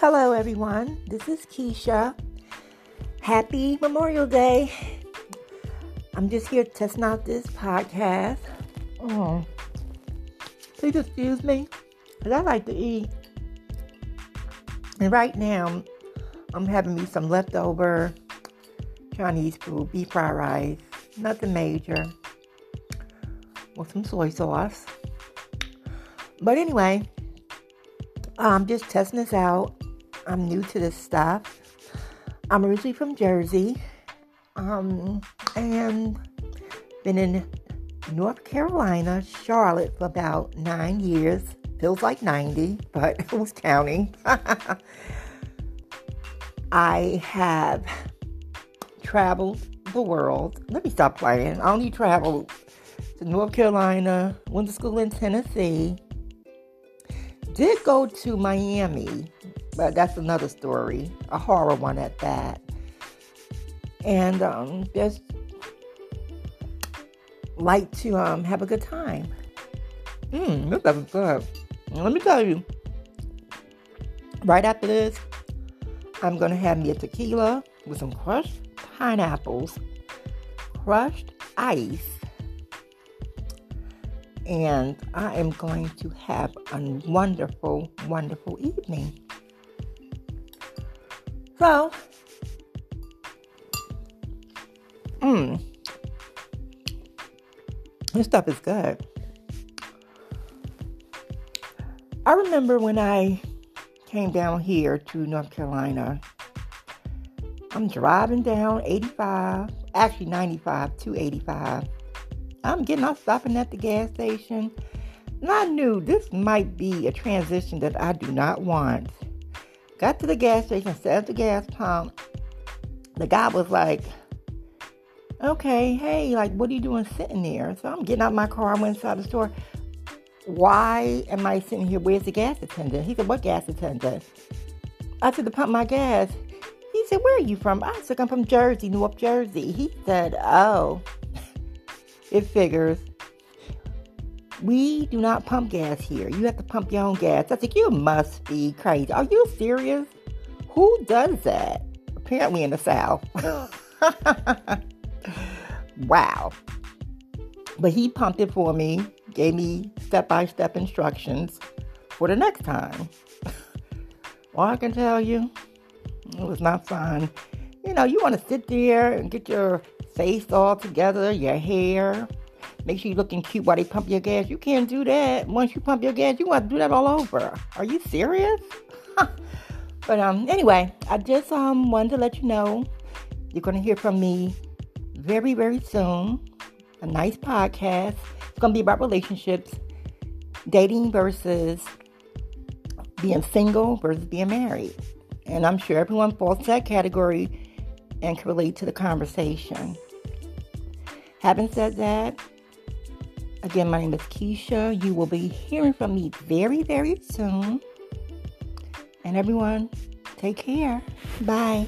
Hello, everyone. This is Keisha. Happy Memorial Day. I'm just here testing out this podcast. Oh, please excuse me, because I like to eat. And right now, I'm having me some leftover Chinese food, beef fried rice, nothing major, with some soy sauce. But anyway, I'm just testing this out. I'm new to this stuff. I'm originally from Jersey, um, and been in North Carolina, Charlotte, for about nine years. Feels like 90, but who's counting? I have traveled the world. Let me stop playing. I only traveled to North Carolina, went to school in Tennessee, did go to Miami, but that's another story, a horror one at that. And um, just like to um, have a good time. Mmm, this stuff is good. Let me tell you, right after this, I'm gonna have me a tequila with some crushed pineapples, crushed ice, and I am going to have a wonderful, wonderful evening. So, mmm, this stuff is good. I remember when I came down here to North Carolina. I'm driving down 85, actually 95 to 85 I'm getting off stopping at the gas station. And I knew this might be a transition that I do not want. Got to the gas station, sat at the gas pump. The guy was like, okay, hey, like, what are you doing sitting there? So I'm getting out my car, I went inside the store. Why am I sitting here? Where's the gas attendant? He said, what gas attendant? I said, to pump my gas. He said, where are you from? I said, I'm from Jersey, Newark, Jersey. He said, oh, it figures. We do not pump gas here. You have to pump your own gas. I think you must be crazy. Are you serious? Who does that? Apparently in the South. wow. But he pumped it for me, gave me step by step instructions for the next time. All I can tell you, it was not fun. You know, you want to sit there and get your face all together, your hair. Make sure you're looking cute while they pump your gas. You can't do that. Once you pump your gas, you want to do that all over. Are you serious? but um, anyway, I just um wanted to let you know you're gonna hear from me very very soon. A nice podcast. It's gonna be about relationships, dating versus being single versus being married. And I'm sure everyone falls to that category and can relate to the conversation. Having said that, again, my name is Keisha. You will be hearing from me very, very soon. And everyone, take care. Bye.